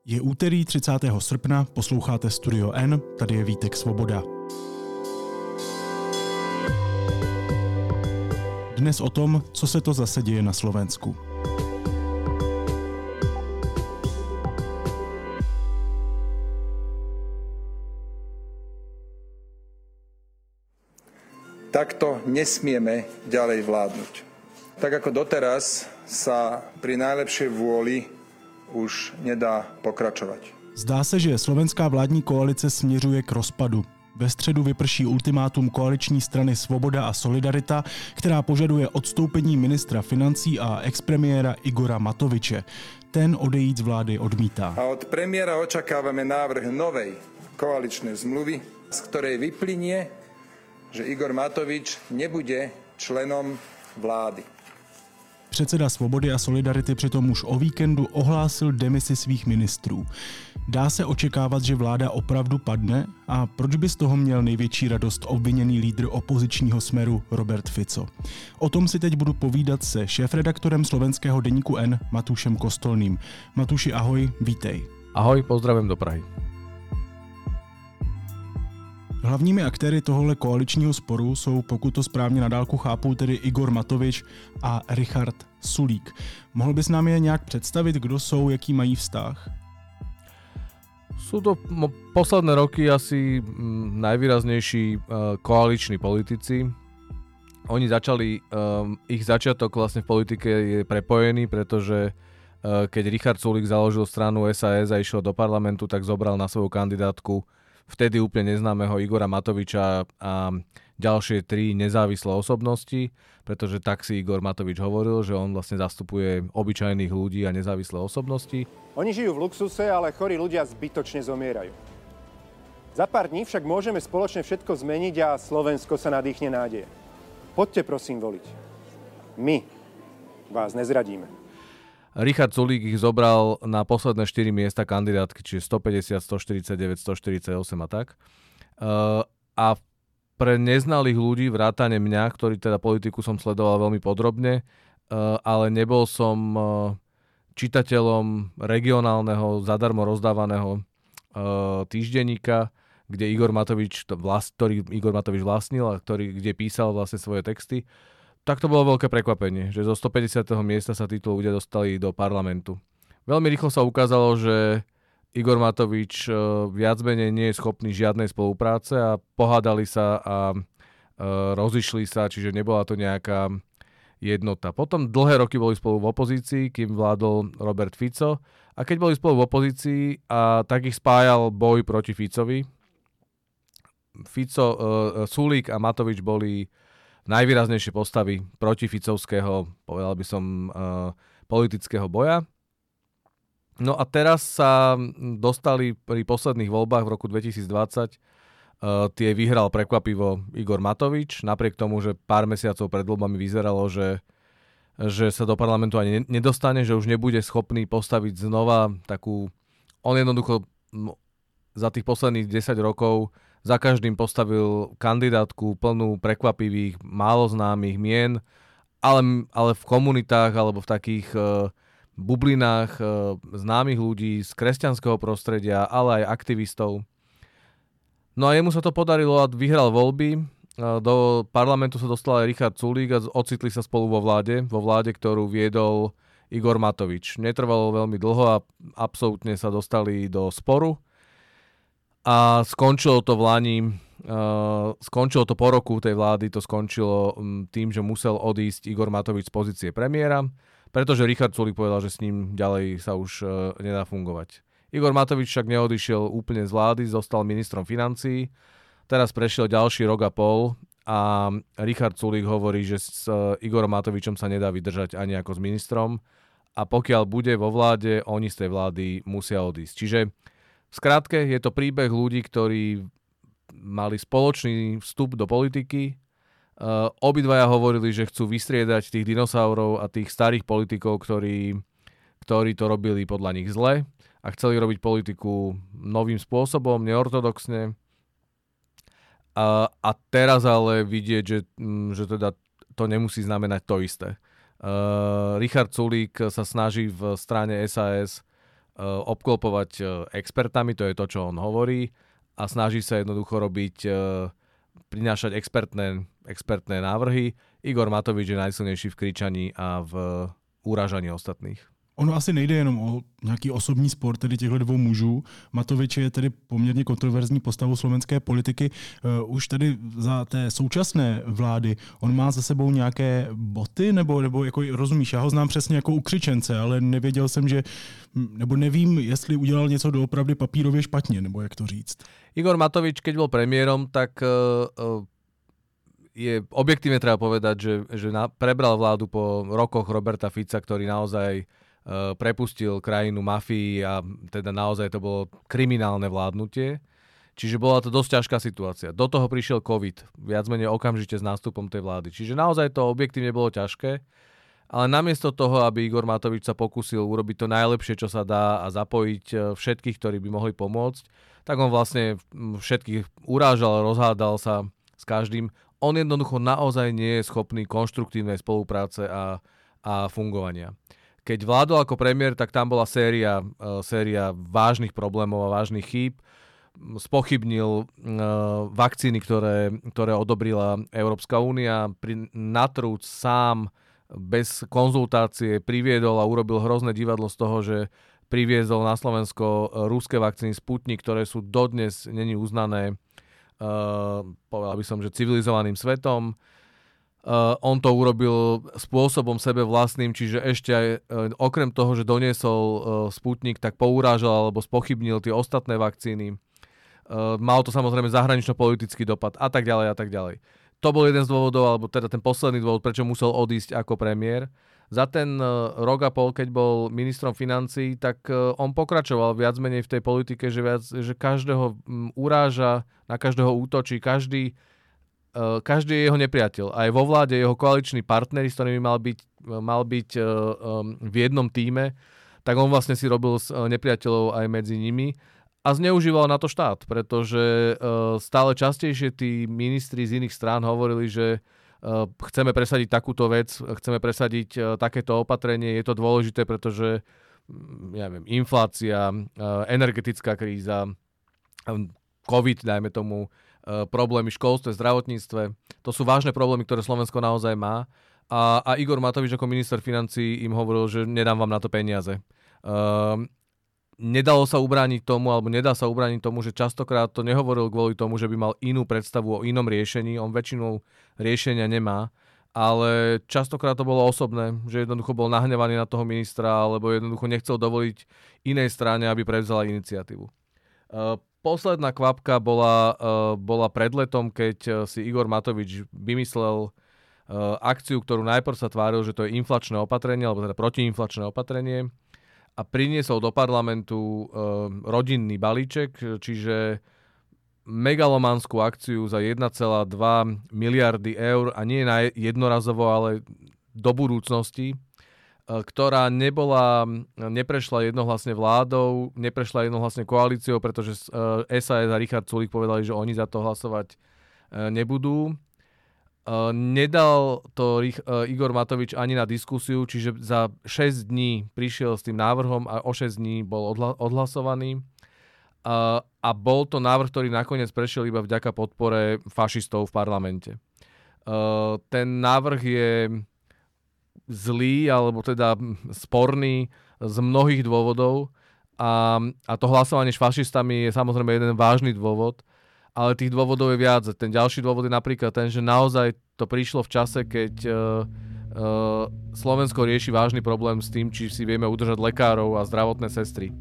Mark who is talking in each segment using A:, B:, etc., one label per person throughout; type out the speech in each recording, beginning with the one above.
A: Je úterý 30. srpna, posloucháte Studio N, tady je Vítek Svoboda. Dnes o tom, co se to zase děje na Slovensku.
B: Takto nesmieme ďalej vládnuť. Tak ako doteraz sa pri najlepšej vôli už nedá pokračovat.
A: Zdá se, že slovenská vládní koalice směřuje k rozpadu. Ve středu vyprší ultimátum koaliční strany Svoboda a Solidarita, která požaduje odstoupení ministra financí a expremiéra Igora Matoviče. Ten odejít z vlády odmítá.
B: A od premiéra očakáváme návrh novej koaličnej zmluvy, z ktorej vyplynie, že Igor Matovič nebude členom vlády.
A: Předseda Svobody a Solidarity přitom už o víkendu ohlásil demisi svých ministrů. Dá se očekávat, že vláda opravdu padne? A proč by z toho měl největší radost obviněný lídr opozičního smeru Robert Fico? O tom si teď budu povídat se šéfredaktorem slovenského deníku N Matušem Kostolným. Matuši, ahoj, vítej.
C: Ahoj, pozdravím do Prahy.
A: Hlavními aktéry tohohle koaličního sporu jsou, pokud to správně na dálku chápu, tedy Igor Matovič a Richard Sulík. Mohl bys nám je nějak představit, kdo jsou, jaký mají vztah?
C: Sú to posledné roky asi mm, najvýraznejší uh, koaliční politici. Oni začali, um, ich začiatok vlastne v politike je prepojený, pretože uh, keď Richard Sulik založil stranu SAS a išiel do parlamentu, tak zobral na svoju kandidátku vtedy úplne neznámeho Igora Matoviča a ďalšie tri nezávislé osobnosti, pretože tak si Igor Matovič hovoril, že on vlastne zastupuje obyčajných ľudí a nezávislé osobnosti.
D: Oni žijú v luxuse, ale chorí ľudia zbytočne zomierajú. Za pár dní však môžeme spoločne všetko zmeniť a Slovensko sa nadýchne nádeje. Poďte prosím voliť. My vás nezradíme.
C: Richard Sulík ich zobral na posledné 4 miesta kandidátky, čiže 150, 149, 148 a tak. Uh, a pre neznalých ľudí, vrátane mňa, ktorý teda politiku som sledoval veľmi podrobne, uh, ale nebol som uh, čitateľom regionálneho, zadarmo rozdávaného uh, týždenníka, kde Igor Matovič, ktorý Igor Matovič vlastnil a ktorý, kde písal vlastne svoje texty. Uh, tak to bolo veľké prekvapenie, že zo 150. miesta sa títo ľudia dostali do parlamentu. Veľmi rýchlo sa ukázalo, že Igor Matovič e, viac menej nie je schopný žiadnej spolupráce a pohádali sa a e, rozišli sa, čiže nebola to nejaká jednota. Potom dlhé roky boli spolu v opozícii, kým vládol Robert Fico a keď boli spolu v opozícii, a tak ich spájal boj proti Ficovi. Fico, uh, Sulík a Matovič boli najvýraznejšie postavy proti Ficovského, povedal by som, uh, politického boja. No a teraz sa dostali pri posledných voľbách v roku 2020 Uh, tie vyhral prekvapivo Igor Matovič, napriek tomu, že pár mesiacov pred voľbami vyzeralo, že, že sa do parlamentu ani nedostane, že už nebude schopný postaviť znova takú... On jednoducho za tých posledných 10 rokov za každým postavil kandidátku plnú prekvapivých, málo známych mien, ale, ale v komunitách alebo v takých uh, bublinách uh, známych ľudí z kresťanského prostredia, ale aj aktivistov. No a jemu sa to podarilo a vyhral voľby. Uh, do parlamentu sa dostal aj Richard Sulík a ocitli sa spolu vo vláde, vo vláde, ktorú viedol Igor Matovič. Netrvalo veľmi dlho a absolútne sa dostali do sporu a skončilo to v Lani, uh, skončilo to po roku tej vlády, to skončilo um, tým, že musel odísť Igor Matovič z pozície premiéra, pretože Richard Sulik povedal, že s ním ďalej sa už uh, nedá fungovať. Igor Matovič však neodišiel úplne z vlády, zostal ministrom financí, teraz prešiel ďalší rok a pol a Richard Sulik hovorí, že s uh, Igorom Matovičom sa nedá vydržať ani ako s ministrom a pokiaľ bude vo vláde, oni z tej vlády musia odísť. Čiže v je to príbeh ľudí, ktorí mali spoločný vstup do politiky. Uh, obidvaja hovorili, že chcú vystriedať tých dinosaurov a tých starých politikov, ktorí, ktorí to robili podľa nich zle a chceli robiť politiku novým spôsobom, neortodoxne. Uh, a teraz ale vidieť, že, um, že teda to nemusí znamenať to isté. Uh, Richard Sulík sa snaží v strane SAS obklopovať expertami, to je to, čo on hovorí a snaží sa jednoducho robiť, prinášať expertné, expertné návrhy. Igor Matovič je najsilnejší v kričaní a v urážaní ostatných.
A: Ono asi nejde jenom o nějaký osobní sport tedy těchto dvou mužů. Matovič je tedy poměrně kontroverzní postavou slovenské politiky. Uh, už tedy za té současné vlády on má za sebou nějaké boty, nebo, nebo jako rozumíš, já ho znám přesně jako ukřičence, ale nevěděl jsem, že, nebo nevím, jestli udělal něco doopravdy papírově špatně, nebo jak to říct.
C: Igor Matovič, keď bol premiérom, tak uh, je objektívne treba povedať, že, že na, prebral vládu po rokoch Roberta Fica, ktorý naozaj uh, prepustil krajinu mafii a teda naozaj to bolo kriminálne vládnutie. Čiže bola to dosť ťažká situácia. Do toho prišiel COVID, viac menej okamžite s nástupom tej vlády. Čiže naozaj to objektívne bolo ťažké. Ale namiesto toho, aby Igor Matovič sa pokusil urobiť to najlepšie, čo sa dá a zapojiť e, všetkých, ktorí by mohli pomôcť, tak on vlastne všetkých urážal, rozhádal sa s každým on jednoducho naozaj nie je schopný konštruktívnej spolupráce a, a fungovania. Keď vládol ako premiér, tak tam bola séria, uh, séria vážnych problémov a vážnych chýb. Spochybnil uh, vakcíny, ktoré, ktoré odobrila Európska únia. Pri natrúc sám bez konzultácie priviedol a urobil hrozné divadlo z toho, že priviezol na Slovensko ruské vakcíny Sputnik, ktoré sú dodnes není uznané povedal by som, že civilizovaným svetom. Uh, on to urobil spôsobom sebe vlastným, čiže ešte aj uh, okrem toho, že doniesol uh, Sputnik, tak pourážal alebo spochybnil tie ostatné vakcíny. Uh, mal to samozrejme zahranično-politický dopad a tak ďalej a tak ďalej. To bol jeden z dôvodov, alebo teda ten posledný dôvod, prečo musel odísť ako premiér. Za ten uh, rok a pol, keď bol ministrom financí, tak uh, on pokračoval viac menej v tej politike, že, viac, že každého um, uráža, na každého útočí, každý, každý je jeho nepriateľ. Aj vo vláde jeho koaliční partnery, s ktorými mal byť, mal byť um, v jednom týme, tak on vlastne si robil uh, nepriateľov aj medzi nimi a zneužíval na to štát, pretože stále častejšie tí ministri z iných strán hovorili, že chceme presadiť takúto vec, chceme presadiť takéto opatrenie, je to dôležité, pretože mm, ja neviem, inflácia, energetická kríza, COVID, dajme tomu, problémy v školstve, zdravotníctve. To sú vážne problémy, ktoré Slovensko naozaj má. A, a Igor Matovič ako minister financí im hovoril, že nedám vám na to peniaze. Uh, nedalo sa ubrániť tomu, alebo nedá sa ubrániť tomu, že častokrát to nehovoril kvôli tomu, že by mal inú predstavu o inom riešení. On väčšinou riešenia nemá, ale častokrát to bolo osobné, že jednoducho bol nahnevaný na toho ministra, alebo jednoducho nechcel dovoliť inej strane, aby prevzala iniciatívu. Posledná kvapka bola, uh, bola pred letom, keď uh, si Igor Matovič vymyslel uh, akciu, ktorú najprv sa tváril, že to je inflačné opatrenie, alebo teda protiinflačné opatrenie a priniesol do parlamentu rodinný balíček, čiže megalomanskú akciu za 1,2 miliardy eur a nie na jednorazovo, ale do budúcnosti ktorá nebola, neprešla jednohlasne vládou, neprešla jednohlasne koalíciou, pretože SAS e, a Richard Sulik povedali, že oni za to hlasovať e, nebudú. Nedal to Igor Matovič ani na diskusiu, čiže za 6 dní prišiel s tým návrhom a o 6 dní bol odhlasovaný. A bol to návrh, ktorý nakoniec prešiel iba vďaka podpore fašistov v parlamente. Ten návrh je zlý alebo teda sporný z mnohých dôvodov a, a to hlasovanie s fašistami je samozrejme jeden vážny dôvod, ale tých dôvodov je viac. Ten ďalší dôvod je napríklad ten, že naozaj to prišlo v čase, keď uh, uh, Slovensko rieši vážny problém s tým, či si vieme udržať lekárov a zdravotné sestry.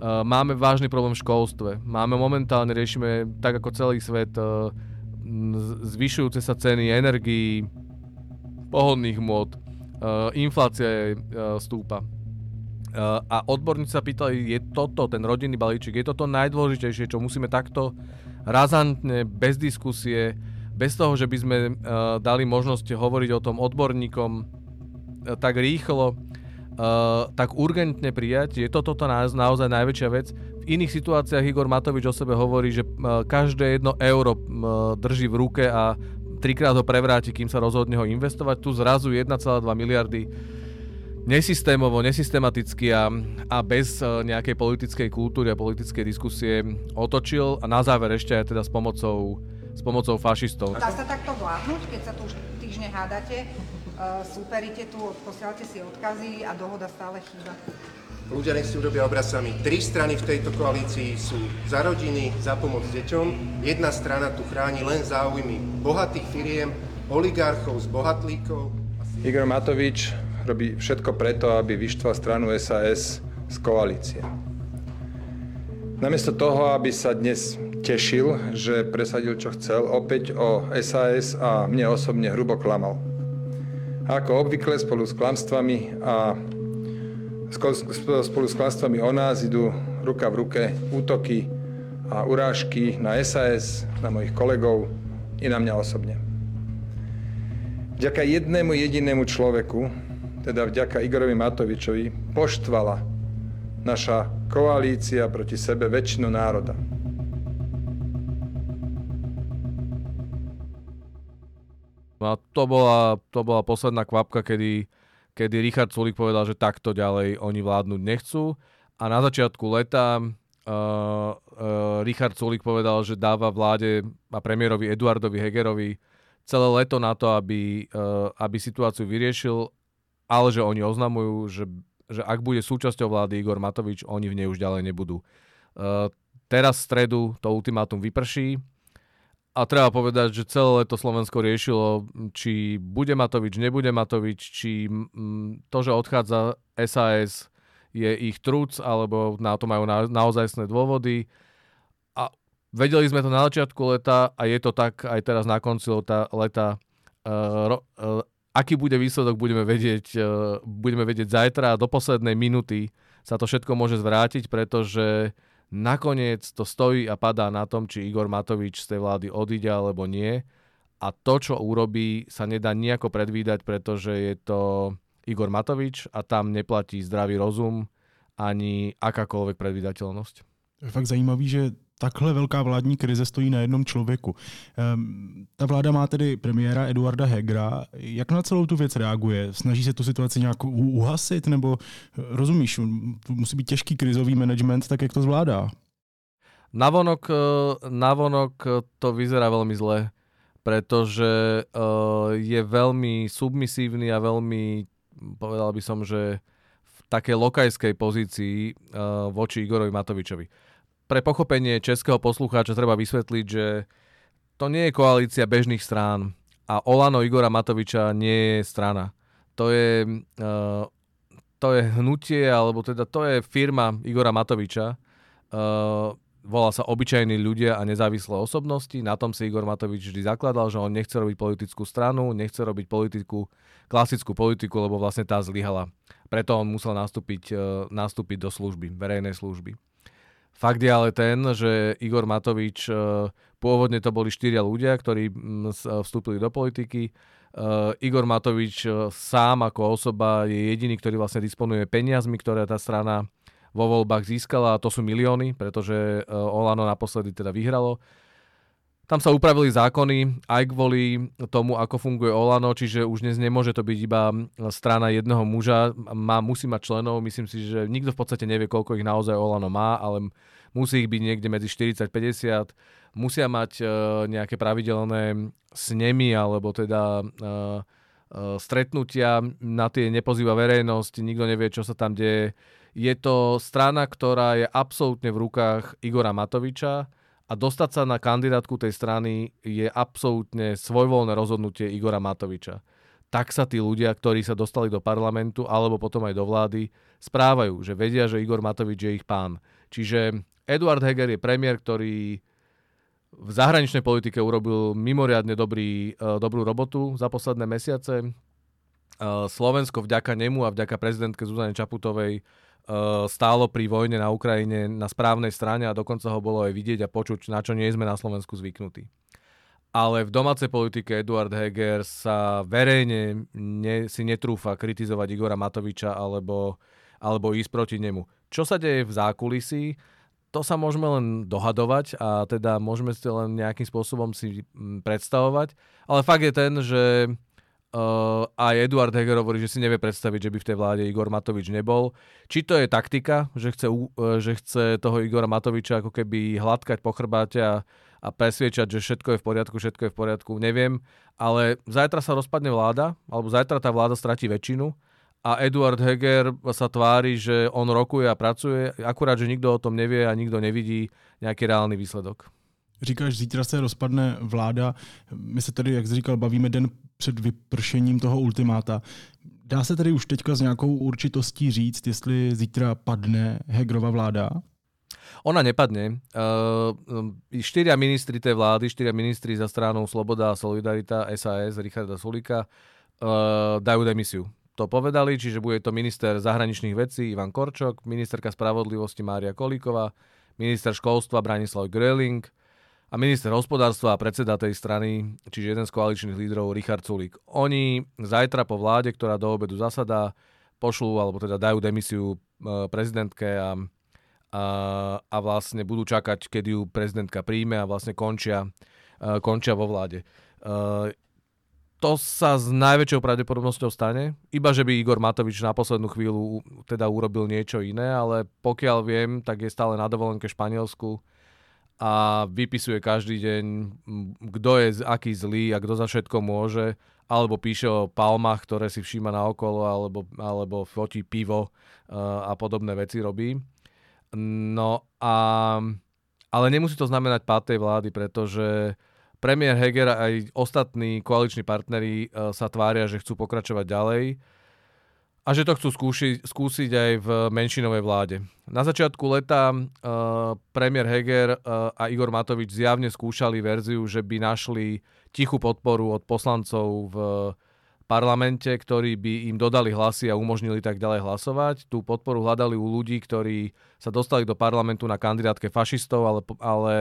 C: Uh, máme vážny problém v školstve. Máme momentálne, riešime tak ako celý svet uh, zvyšujúce sa ceny energií, pohodných môd, inflácia uh, stúpa. Uh, a odborníci sa pýtali, je toto, ten rodinný balíček, je toto najdôležitejšie, čo musíme takto razantne, bez diskusie, bez toho, že by sme dali možnosť hovoriť o tom odborníkom tak rýchlo, uh, tak urgentne prijať. Je toto to na, naozaj najväčšia vec. V iných situáciách Igor Matovič o sebe hovorí, že uh, každé jedno euro uh, drží v ruke a trikrát ho prevráti, kým sa rozhodne ho investovať. Tu zrazu 1,2 miliardy nesystémovo, nesystematicky a, a bez uh, nejakej politickej kultúry a politickej diskusie otočil a na záver ešte aj teda s pomocou, s pomocou fašistov.
E: Dá sa takto vládnuť, keď sa tu už týždne hádate, uh, súperíte tu, posielate si odkazy a dohoda stále chýba?
D: Ľudia nech si urobia obraz sami. Tri strany v tejto koalícii sú za rodiny, za pomoc deťom. Jedna strana tu chráni len záujmy bohatých firiem, oligarchov, zbohatlíkov.
B: Igor Matovič robí všetko preto, aby vyštval stranu SAS z koalície. Namiesto toho, aby sa dnes tešil, že presadil čo chcel, opäť o SAS a mne osobne hrubo klamal. Ako obvykle spolu s klamstvami a spolu s klanstvami o nás idú ruka v ruke útoky a urážky na SAS, na mojich kolegov i na mňa osobne. Vďaka jednému jedinému človeku, teda vďaka Igorovi Matovičovi, poštvala naša koalícia proti sebe väčšinu národa.
C: No a to bola, to bola posledná kvapka, kedy kedy Richard Sulik povedal, že takto ďalej oni vládnuť nechcú. A na začiatku leta uh, uh, Richard Sulik povedal, že dáva vláde a premiérovi Eduardovi Hegerovi celé leto na to, aby, uh, aby situáciu vyriešil, ale že oni oznamujú, že, že ak bude súčasťou vlády Igor Matovič, oni v nej už ďalej nebudú. Uh, teraz v stredu to ultimátum vyprší a treba povedať, že celé leto Slovensko riešilo, či bude Matovič, nebude Matovič, či to, že odchádza SAS je ich truc, alebo na to majú na, naozajstné dôvody. A vedeli sme to na začiatku leta a je to tak aj teraz na konci leta. uh, uh, aký bude výsledok, budeme vedieť, uh, budeme vedieť zajtra a do poslednej minuty sa to všetko môže zvrátiť, pretože uh, Nakoniec to stojí a padá na tom, či Igor Matovič z tej vlády odíde alebo nie. A to, čo urobí, sa nedá nejako predvídať, pretože je to Igor Matovič a tam neplatí zdravý rozum ani akákoľvek predvídateľnosť.
A: Je fakt zajímavý, že takhle velká vládní krize stojí na jednom člověku. Um, ta vláda má tedy premiéra Eduarda Hegra. Jak na celou tu věc reaguje? Snaží se tu situaci nějak uhasit? Nebo rozumíš, musí být těžký krizový management, tak jak to zvládá?
C: Navonok, eh, navonok to vyzerá veľmi zle, pretože je veľmi submisívny a veľmi, povedal by som, že v takej lokajskej pozícii voči Igorovi Matovičovi pre pochopenie českého poslucháča treba vysvetliť, že to nie je koalícia bežných strán a Olano Igora Matoviča nie je strana. To je, uh, to je hnutie, alebo teda to je firma Igora Matoviča. Uh, volá sa Obyčajní ľudia a nezávislé osobnosti. Na tom si Igor Matovič vždy zakladal, že on nechce robiť politickú stranu, nechce robiť politiku, klasickú politiku, lebo vlastne tá zlyhala. Preto on musel nastúpiť, uh, nastúpiť do služby, verejnej služby. Fakt je ale ten, že Igor Matovič, e, pôvodne to boli štyria ľudia, ktorí e, vstúpili do politiky. E, Igor Matovič sám ako osoba je jediný, ktorý vlastne disponuje peniazmi, ktoré tá strana vo voľbách získala a to sú milióny, pretože Olano naposledy teda vyhralo. Tam sa upravili zákony aj kvôli tomu, ako funguje Olano, čiže už dnes nemôže to byť iba strana jedného muža, má, musí mať členov, myslím si, že nikto v podstate nevie, koľko ich naozaj Olano má, ale musí ich byť niekde medzi 40-50, musia mať uh, nejaké pravidelné snemy alebo teda uh, stretnutia, na tie nepozýva verejnosť, nikto nevie, čo sa tam deje. Je to strana, ktorá je absolútne v rukách Igora Matoviča, a dostať sa na kandidátku tej strany je absolútne svojvoľné rozhodnutie Igora Matoviča. Tak sa tí ľudia, ktorí sa dostali do parlamentu alebo potom aj do vlády, správajú, že vedia, že Igor Matovič je ich pán. Čiže Eduard Heger je premiér, ktorý v zahraničnej politike urobil mimoriadne dobrý, uh, dobrú robotu za posledné mesiace. Uh, Slovensko vďaka nemu a vďaka prezidentke Zuzane Čaputovej stálo pri vojne na Ukrajine na správnej strane a dokonca ho bolo aj vidieť a počuť, na čo nie sme na Slovensku zvyknutí. Ale v domácej politike Eduard Heger sa verejne ne, si netrúfa kritizovať Igora Matoviča alebo, alebo ísť proti nemu. Čo sa deje v zákulisí, to sa môžeme len dohadovať a teda môžeme si len nejakým spôsobom si mm, predstavovať. Ale fakt je ten, že Uh, a Eduard Heger hovorí, že si nevie predstaviť, že by v tej vláde Igor Matovič nebol. Či to je taktika, že chce, uh, že chce toho Igora Matoviča ako keby hladkať po chrbáte a, a presviečať, že všetko je v poriadku, všetko je v poriadku, neviem. Ale zajtra sa rozpadne vláda, alebo zajtra tá vláda stratí väčšinu a Eduard Heger sa tvári, že on rokuje a pracuje, akurát, že nikto o tom nevie a nikto nevidí nejaký reálny výsledok.
A: Říkáš, zítra se rozpadne vláda. My se tady, jak jsi říkal, bavíme den před vypršením toho ultimáta. Dá se tedy už teďka s nějakou určitostí říct, jestli zítra padne Hegrova vláda?
C: Ona nepadne. Uh, štyria ministri tej vlády, štyria ministri za stranou Sloboda a Solidarita, SAS, Richarda Sulika, uh, dajú demisiu. To povedali, čiže bude to minister zahraničných vecí Ivan Korčok, ministerka spravodlivosti Mária Kolíková, minister školstva Branislav Gröling, a minister hospodárstva a predseda tej strany, čiže jeden z koaličných lídrov, Richard Sulík. Oni zajtra po vláde, ktorá do obedu zasadá, pošlú, alebo teda dajú demisiu e, prezidentke a, a, a vlastne budú čakať, kedy ju prezidentka príjme a vlastne končia, e, končia vo vláde. E, to sa s najväčšou pravdepodobnosťou stane, iba že by Igor Matovič na poslednú chvíľu teda urobil niečo iné, ale pokiaľ viem, tak je stále na dovolenke Španielsku, a vypisuje každý deň, kto je aký zlý a kto za všetko môže, alebo píše o palmách, ktoré si všíma na okolo, alebo, alebo fotí pivo uh, a podobné veci robí. No a... Ale nemusí to znamenať pád tej vlády, pretože premiér Heger a aj ostatní koaliční partneri uh, sa tvária, že chcú pokračovať ďalej a že to chcú skúši, skúsiť aj v menšinovej vláde. Na začiatku leta uh, premiér Heger uh, a Igor Matovič zjavne skúšali verziu, že by našli tichú podporu od poslancov v parlamente, ktorí by im dodali hlasy a umožnili tak ďalej hlasovať. Tú podporu hľadali u ľudí, ktorí sa dostali do parlamentu na kandidátke fašistov, ale, ale,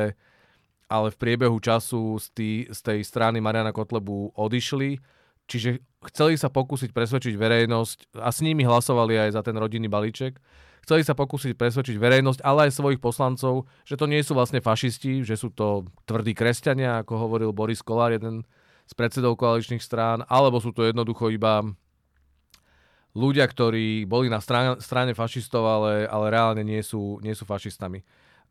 C: ale v priebehu času z, tý, z tej strany Mariana Kotlebu odišli Čiže chceli sa pokúsiť presvedčiť verejnosť a s nimi hlasovali aj za ten rodinný balíček. Chceli sa pokúsiť presvedčiť verejnosť, ale aj svojich poslancov, že to nie sú vlastne fašisti, že sú to tvrdí kresťania, ako hovoril Boris Kolár, jeden z predsedov koaličných strán, alebo sú to jednoducho iba ľudia, ktorí boli na strane, fašistov, ale, ale reálne nie sú, nie sú fašistami.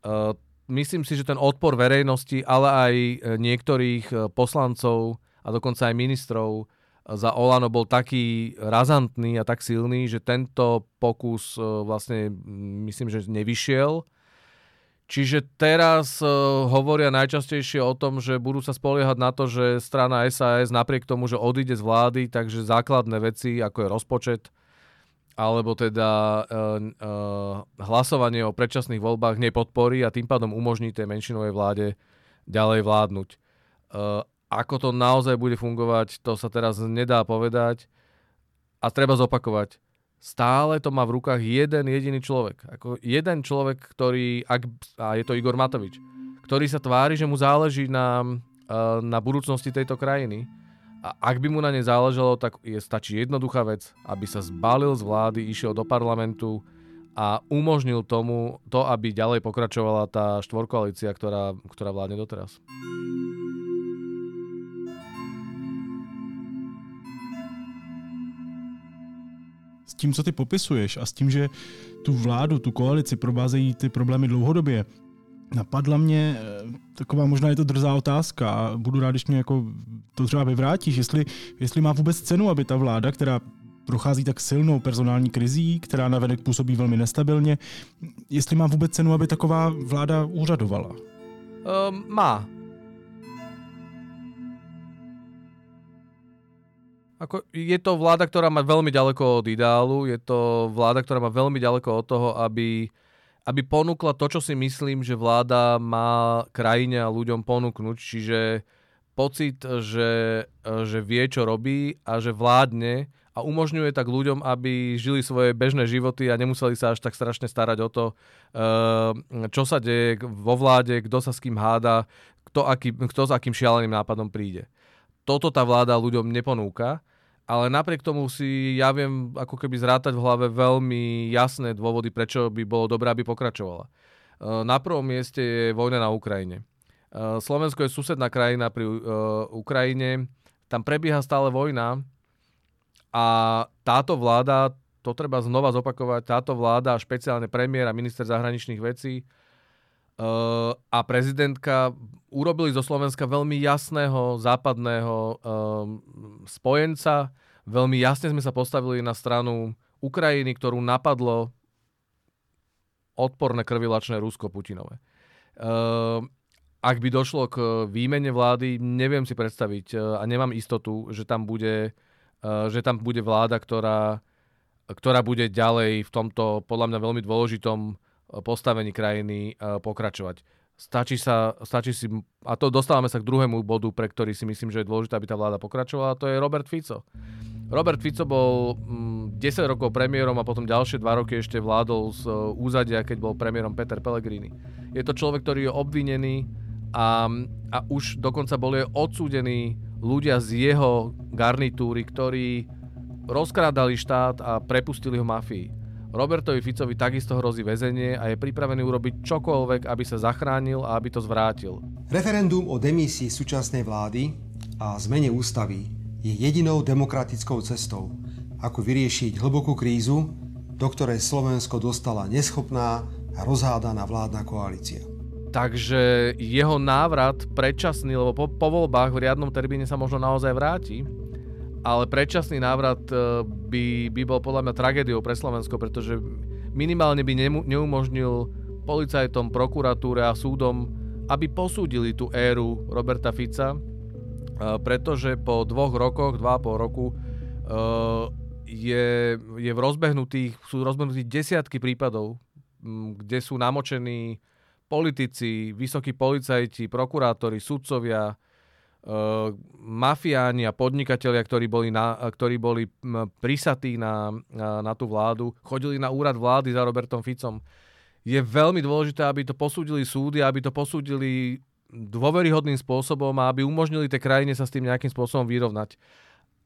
C: Uh, myslím si, že ten odpor verejnosti, ale aj niektorých e, poslancov a dokonca aj ministrov za Olano bol taký razantný a tak silný, že tento pokus e, vlastne myslím, že nevyšiel. Čiže teraz uh, hovoria najčastejšie o tom, že budú sa spoliehať na to, že strana SAS napriek tomu, že odíde z vlády, takže základné veci, ako je rozpočet, alebo teda uh, uh, hlasovanie o predčasných voľbách nepodporí a tým pádom umožní tej menšinovej vláde ďalej vládnuť. Uh, ako to naozaj bude fungovať, to sa teraz nedá povedať. A treba zopakovať, stále to má v rukách jeden jediný človek. Ako jeden človek, ktorý, ak, a je to Igor Matovič, ktorý sa tvári, že mu záleží na, eh, na budúcnosti tejto krajiny. A ak by mu na ne záležalo, tak je, stačí jednoduchá vec, aby sa zbalil z vlády, išiel do parlamentu a umožnil tomu to, aby ďalej pokračovala tá štvorkoalícia, ktorá, ktorá vládne doteraz.
A: Tím, co ty popisuješ a s tím, že tu vládu, tu koalici provázejí ty problémy dlouhodobě, napadla mě eh, taková, možná je to drzá otázka a budu rád, když mě jako to třeba vyvrátíš, jestli, jestli má vůbec cenu, aby ta vláda, která prochází tak silnou personální krizí, která navenek působí velmi nestabilně, jestli má vůbec cenu, aby taková vláda úřadovala?
C: Um, má. Ako, je to vláda, ktorá má veľmi ďaleko od ideálu, je to vláda, ktorá má veľmi ďaleko od toho, aby, aby ponúkla to, čo si myslím, že vláda má krajine a ľuďom ponúknuť, čiže pocit, že, že vie, čo robí a že vládne a umožňuje tak ľuďom, aby žili svoje bežné životy a nemuseli sa až tak strašne starať o to, eh, čo sa deje vo vláde, kto sa s kým háda, kto, aký, kto s akým šialeným nápadom príde toto tá vláda ľuďom neponúka, ale napriek tomu si ja viem ako keby zrátať v hlave veľmi jasné dôvody, prečo by bolo dobré, aby pokračovala. E, na prvom mieste je vojna na Ukrajine. E, Slovensko je susedná krajina pri e, Ukrajine, tam prebieha stále vojna A táto vláda, to treba znova zopakovať, táto vláda, špeciálne premiér a minister zahraničných vecí uh, a prezidentka urobili zo Slovenska veľmi jasného západného um, spojenca. Veľmi jasne sme sa postavili na stranu Ukrajiny, ktorú napadlo odporné krvilačné Rusko Putinové. Uh, ak by došlo k výmene vlády, neviem si predstaviť a nemám istotu, že tam bude, že tam bude vláda, ktorá, ktorá bude ďalej v tomto podľa mňa veľmi dôležitom postavení krajiny pokračovať. Stačí, sa, stačí si, a to dostávame sa k druhému bodu, pre ktorý si myslím, že je dôležité, aby tá vláda pokračovala, to je Robert Fico. Robert Fico bol 10 mm, rokov premiérom a potom ďalšie 2 roky ešte vládol z e, úzadia, keď bol premiérom Peter Pellegrini. Je to človek, ktorý je obvinený a, a už dokonca boli odsúdení ľudia z jeho garnitúry, ktorí rozkrádali štát a prepustili ho mafii. Robertovi Ficovi takisto hrozí väzenie a je pripravený urobiť čokoľvek, aby sa zachránil a aby to zvrátil.
F: Referendum o demisii súčasnej vlády a zmene ústavy je jedinou demokratickou cestou, ako vyriešiť hlbokú krízu, do ktorej Slovensko dostala neschopná a rozhádaná vládna koalícia.
C: Takže jeho návrat predčasný, lebo po, po voľbách v riadnom termíne sa možno naozaj vráti, ale predčasný návrat e, by, by bol podľa mňa tragédiou pre Slovensko, pretože minimálne by neumožnil policajtom, prokuratúre a súdom, aby posúdili tú éru Roberta Fica, e, pretože po dvoch rokoch, dva a pol roku e, je, je v rozbehnutých, sú rozbehnutých desiatky prípadov, kde sú namočení politici, vysokí policajti, prokurátori, sudcovia, mafiáni a podnikatelia, ktorí boli, na, ktorí boli prisatí na, na, na tú vládu, chodili na úrad vlády za Robertom Ficom. Je veľmi dôležité, aby to posúdili súdy, aby to posúdili dôveryhodným spôsobom a aby umožnili tej krajine sa s tým nejakým spôsobom vyrovnať.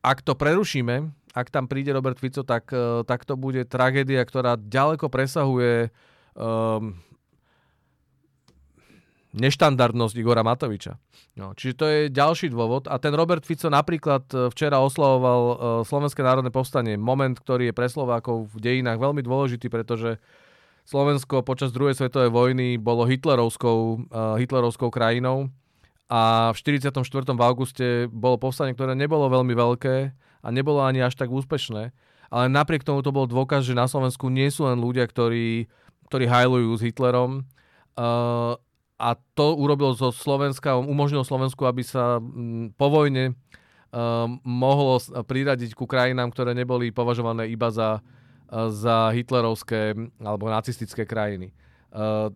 C: Ak to prerušíme, ak tam príde Robert Fico, tak, e, tak to bude tragédia, ktorá ďaleko presahuje um, neštandardnosť Igora Matoviča. No, čiže to je ďalší dôvod. A ten Robert Fico napríklad e, včera oslavoval uh, Slovenské národné povstanie. Moment, ktorý je pre Slovákov v dejinách veľmi dôležitý, pretože Slovensko počas druhej svetovej vojny bolo hitlerovskou, uh, hitlerovskou krajinou a v 44. v auguste bolo povstanie, ktoré nebolo veľmi veľké a nebolo ani až tak úspešné. Ale napriek tomu to bol dôkaz, že na Slovensku nie sú len ľudia, ktorí, ktorí hajlujú s Hitlerom, uh, a to urobil zo Slovenska, umožnil Slovensku, aby sa mm, po vojne um, mohlo priradiť ku krajinám, ktoré neboli považované iba za, uh, za hitlerovské alebo nacistické krajiny. Uh,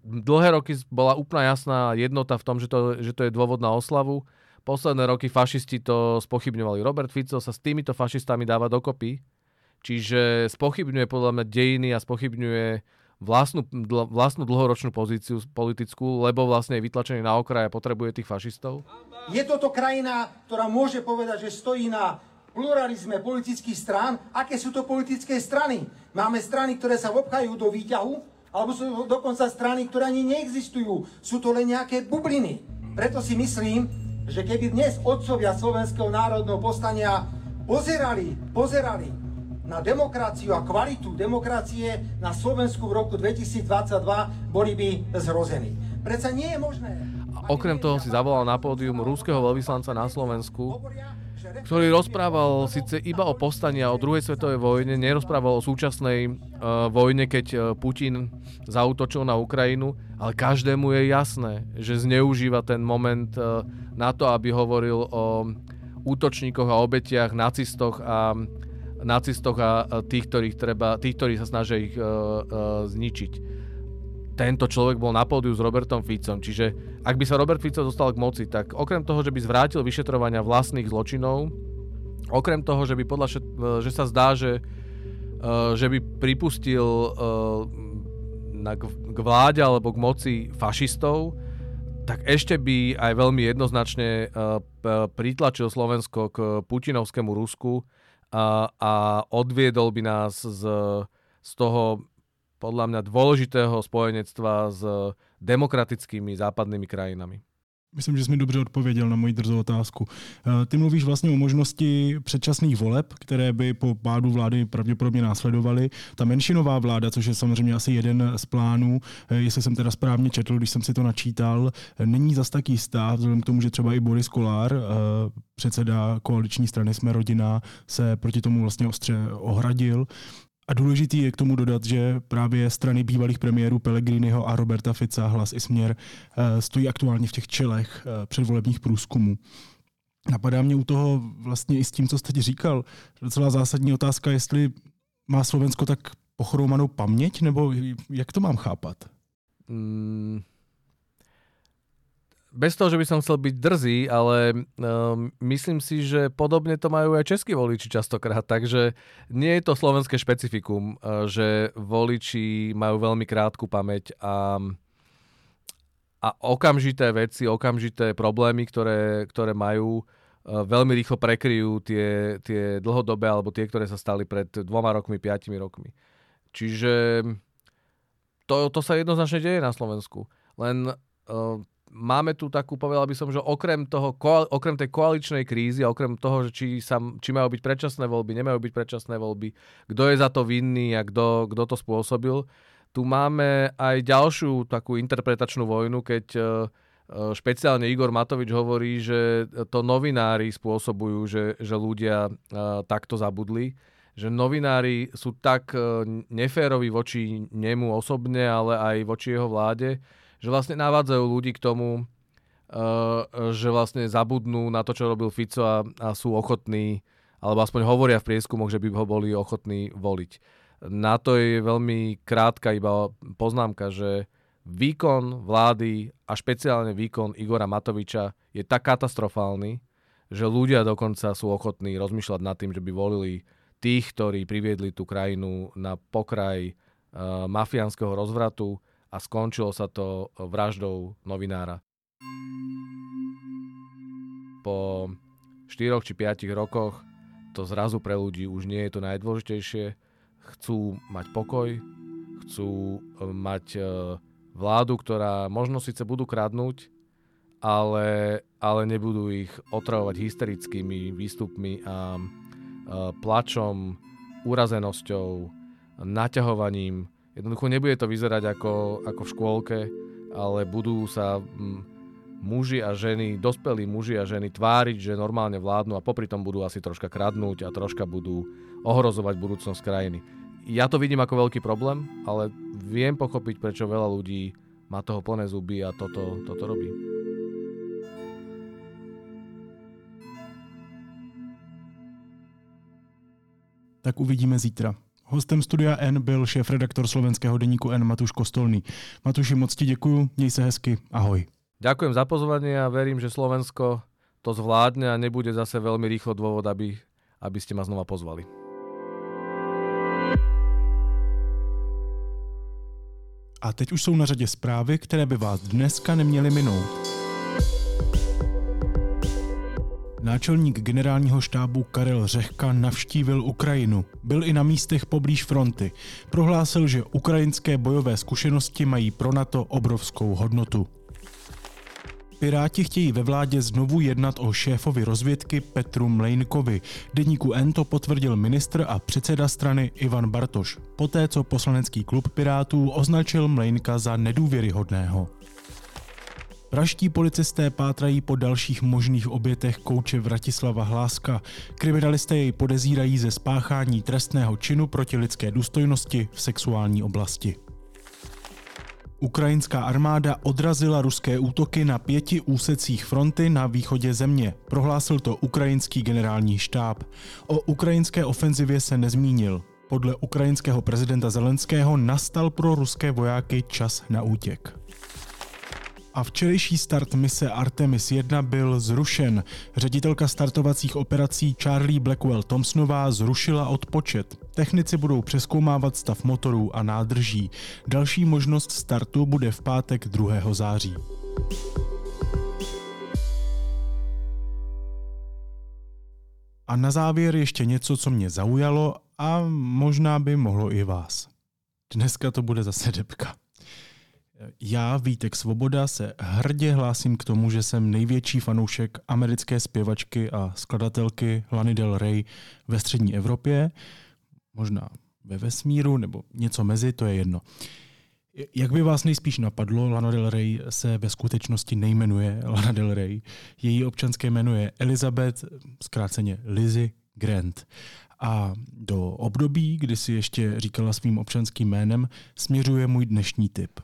C: dlhé roky bola úplne jasná jednota v tom, že to, že to je dôvod na oslavu. Posledné roky fašisti to spochybňovali. Robert Fico sa s týmito fašistami dáva dokopy, čiže spochybňuje podľa mňa dejiny a spochybňuje vlastnú, dl- vlastnú dlhoročnú pozíciu politickú, lebo vlastne je vytlačený na okraj a potrebuje tých fašistov?
G: Je toto krajina, ktorá môže povedať, že stojí na pluralizme politických strán. Aké sú to politické strany? Máme strany, ktoré sa obchajú do výťahu, alebo sú dokonca strany, ktoré ani neexistujú. Sú to len nejaké bubliny. Preto si myslím, že keby dnes otcovia Slovenského národného postania pozerali, pozerali na demokraciu a kvalitu demokracie na Slovensku v roku 2022 boli by zrození. Preca nie je možné...
C: A okrem toho si zavolal na pódium ruského veľvyslanca na Slovensku, ktorý rozprával síce iba o povstaní a o druhej svetovej vojne, nerozprával o súčasnej uh, vojne, keď uh, Putin zautočil na Ukrajinu, ale každému je jasné, že zneužíva ten moment uh, na to, aby hovoril o útočníkoch a obetiach, nacistoch a nacistoch a tých, ktorých treba, tých, ktorí sa snažia ich uh, uh, zničiť. Tento človek bol na pódiu s Robertom Ficom, čiže ak by sa Robert Fico dostal k moci, tak okrem toho, že by zvrátil vyšetrovania vlastných zločinov, okrem toho, že by podľa šet, uh, že sa zdá, že, uh, že by pripustil uh, na, k vláde alebo k moci fašistov, tak ešte by aj veľmi jednoznačne uh, pritlačil Slovensko k putinovskému Rusku, a, a odviedol by nás z, z toho podľa mňa dôležitého spojenectva s demokratickými západnými krajinami.
A: Myslím, že jsi mi dobře odpověděl na moji drzou otázku. Eh, ty mluvíš vlastně o možnosti předčasných voleb, které by po pádu vlády pravděpodobně následovaly. Ta menšinová vláda, což je samozřejmě asi jeden z plánů, eh, jestli jsem teda správně četl, když jsem si to načítal, eh, není zas tak jistá, vzhledem k tomu, že třeba i Boris Kolár, předseda koaliční strany Jsme rodina, se proti tomu vlastně ostře ohradil. A důležitý je k tomu dodat, že právě strany bývalých premiérů Pellegriniho a Roberta Fica, hlas i směr, eh, stojí aktuálně v těch čelech eh, předvolebních průzkumů. Napadá mě u toho vlastně i s tím, co jste teď říkal, docela zásadní otázka, jestli má Slovensko tak pochromanou paměť, nebo jak to mám chápat? Mm,
C: bez toho, že by som chcel byť drzý, ale um, myslím si, že podobne to majú aj českí voliči častokrát, takže nie je to slovenské špecifikum, uh, že voliči majú veľmi krátku pamäť a, a okamžité veci, okamžité problémy, ktoré, ktoré majú, uh, veľmi rýchlo prekryjú tie, tie dlhodobé alebo tie, ktoré sa stali pred dvoma rokmi, piatimi rokmi. Čiže to, to sa jednoznačne deje na Slovensku. Len uh, máme tu takú, povedal by som, že okrem, toho, okrem tej koaličnej krízy a okrem toho, že či, sa, či majú byť predčasné voľby, nemajú byť predčasné voľby, kto je za to vinný a kto, to spôsobil, tu máme aj ďalšiu takú interpretačnú vojnu, keď e, e, špeciálne Igor Matovič hovorí, že to novinári spôsobujú, že, že ľudia e, takto zabudli. Že novinári sú tak neférovi voči nemu osobne, ale aj voči jeho vláde, že vlastne navádzajú ľudí k tomu, uh, že vlastne zabudnú na to, čo robil Fico a, a sú ochotní, alebo aspoň hovoria v prieskumoch, že by ho boli ochotní voliť. Na to je veľmi krátka iba poznámka, že výkon vlády a špeciálne výkon Igora Matoviča je tak katastrofálny, že ľudia dokonca sú ochotní rozmýšľať nad tým, že by volili tých, ktorí priviedli tú krajinu na pokraj uh, mafiánskeho rozvratu, a skončilo sa to vraždou novinára. Po 4 či 5 rokoch to zrazu pre ľudí už nie je to najdôležitejšie. Chcú mať pokoj, chcú e, mať e, vládu, ktorá možno síce budú kradnúť, ale, ale nebudú ich otravovať hysterickými výstupmi a plačom, urazenosťou, naťahovaním Jednoducho nebude to vyzerať ako, ako v škôlke, ale budú sa m, muži a ženy, dospelí muži a ženy tváriť, že normálne vládnu a popri tom budú asi troška kradnúť a troška budú ohrozovať budúcnosť krajiny. Ja to vidím ako veľký problém, ale viem pochopiť, prečo veľa ľudí má toho plné zuby a toto, toto robí.
A: Tak uvidíme zítra. Hostem studia N byl šéf-redaktor slovenského deníku N Matuš Kostolný. Matuši, moc ti děkuju, měj se hezky, ahoj.
C: Ďakujem za pozvanie a verím, že Slovensko to zvládne a nebude zase veľmi rýchlo dôvod, aby, aby ste ma znova pozvali.
A: A teď už jsou na řadě zprávy, které by vás dneska neměly minout. Náčelník generálního štábu Karel Řehka navštívil Ukrajinu. Byl i na místech poblíž fronty. Prohlásil, že ukrajinské bojové zkušenosti mají pro NATO obrovskou hodnotu. Piráti chtějí ve vládě znovu jednat o šéfovi rozvědky Petru Mlejnkovi. Deníku N to potvrdil ministr a předseda strany Ivan Bartoš, poté co poslanecký klub Pirátů označil Mlejnka za nedůvěryhodného. Praští policisté pátrají po dalších možných obětech kouče Vratislava Hláska. Kriminalisté jej podezírají ze spáchání trestného činu proti lidské důstojnosti v sexuální oblasti. Ukrajinská armáda odrazila ruské útoky na pěti úsecích fronty na východě země, prohlásil to ukrajinský generální štáb. O ukrajinské ofenzivě se nezmínil. Podle ukrajinského prezidenta Zelenského nastal pro ruské vojáky čas na útěk a včerejší start mise Artemis 1 byl zrušen. Ředitelka startovacích operací Charlie Blackwell Thompsonová zrušila odpočet. Technici budou přeskoumávat stav motorů a nádrží. Další možnost startu bude v pátek 2. září. A na závěr ještě něco, co mě zaujalo a možná by mohlo i vás. Dneska to bude zase depka. Já, Vítek Svoboda, se hrdě hlásím k tomu, že jsem největší fanoušek americké zpěvačky a skladatelky Lany Del Rey ve střední Evropě, možná ve vesmíru nebo něco mezi, to je jedno. Jak by vás nejspíš napadlo, Lana Del Rey se ve skutečnosti nejmenuje Lana Del Rey. Její občanské jméno je Elizabeth, zkráceně Lizzie Grant. A do období, kdy si ještě říkala svým občanským jménem, směřuje můj dnešní tip.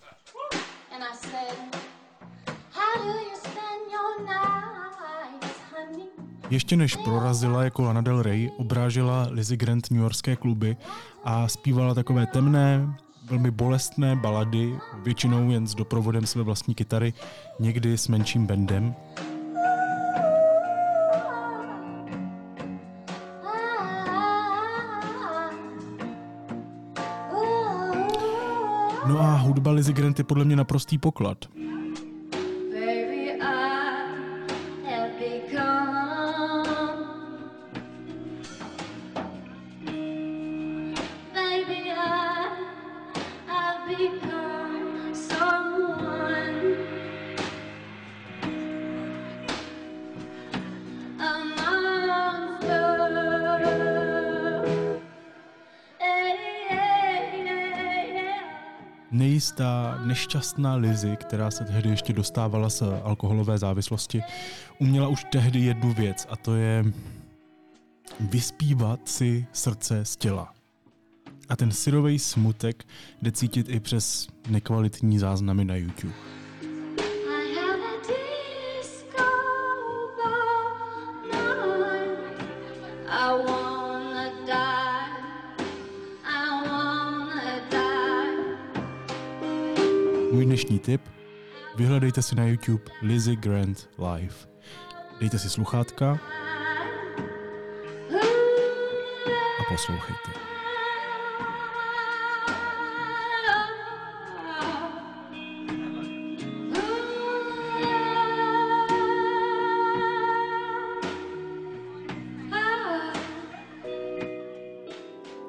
A: Ještě než prorazila jako Lana Del Rey, obrážela Lizzie Grant New Yorkské kluby a zpívala takové temné, velmi bolestné balady, většinou jen s doprovodem své vlastní kytary, někdy s menším bendem. No a hudba Lizzie Grant je podle mě naprostý poklad. Nešťastná Lizy, která se tehdy ještě dostávala z alkoholové závislosti, uměla už tehdy jednu věc a to je vyspívat si srdce z těla. A ten syrový smutek jde cítit i přes nekvalitní záznamy na YouTube. Můj dnešní tip, vyhledejte si na YouTube Lizzie Grant Live. Dejte si sluchátka a poslouchejte.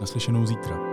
A: Naslyšenou zítra.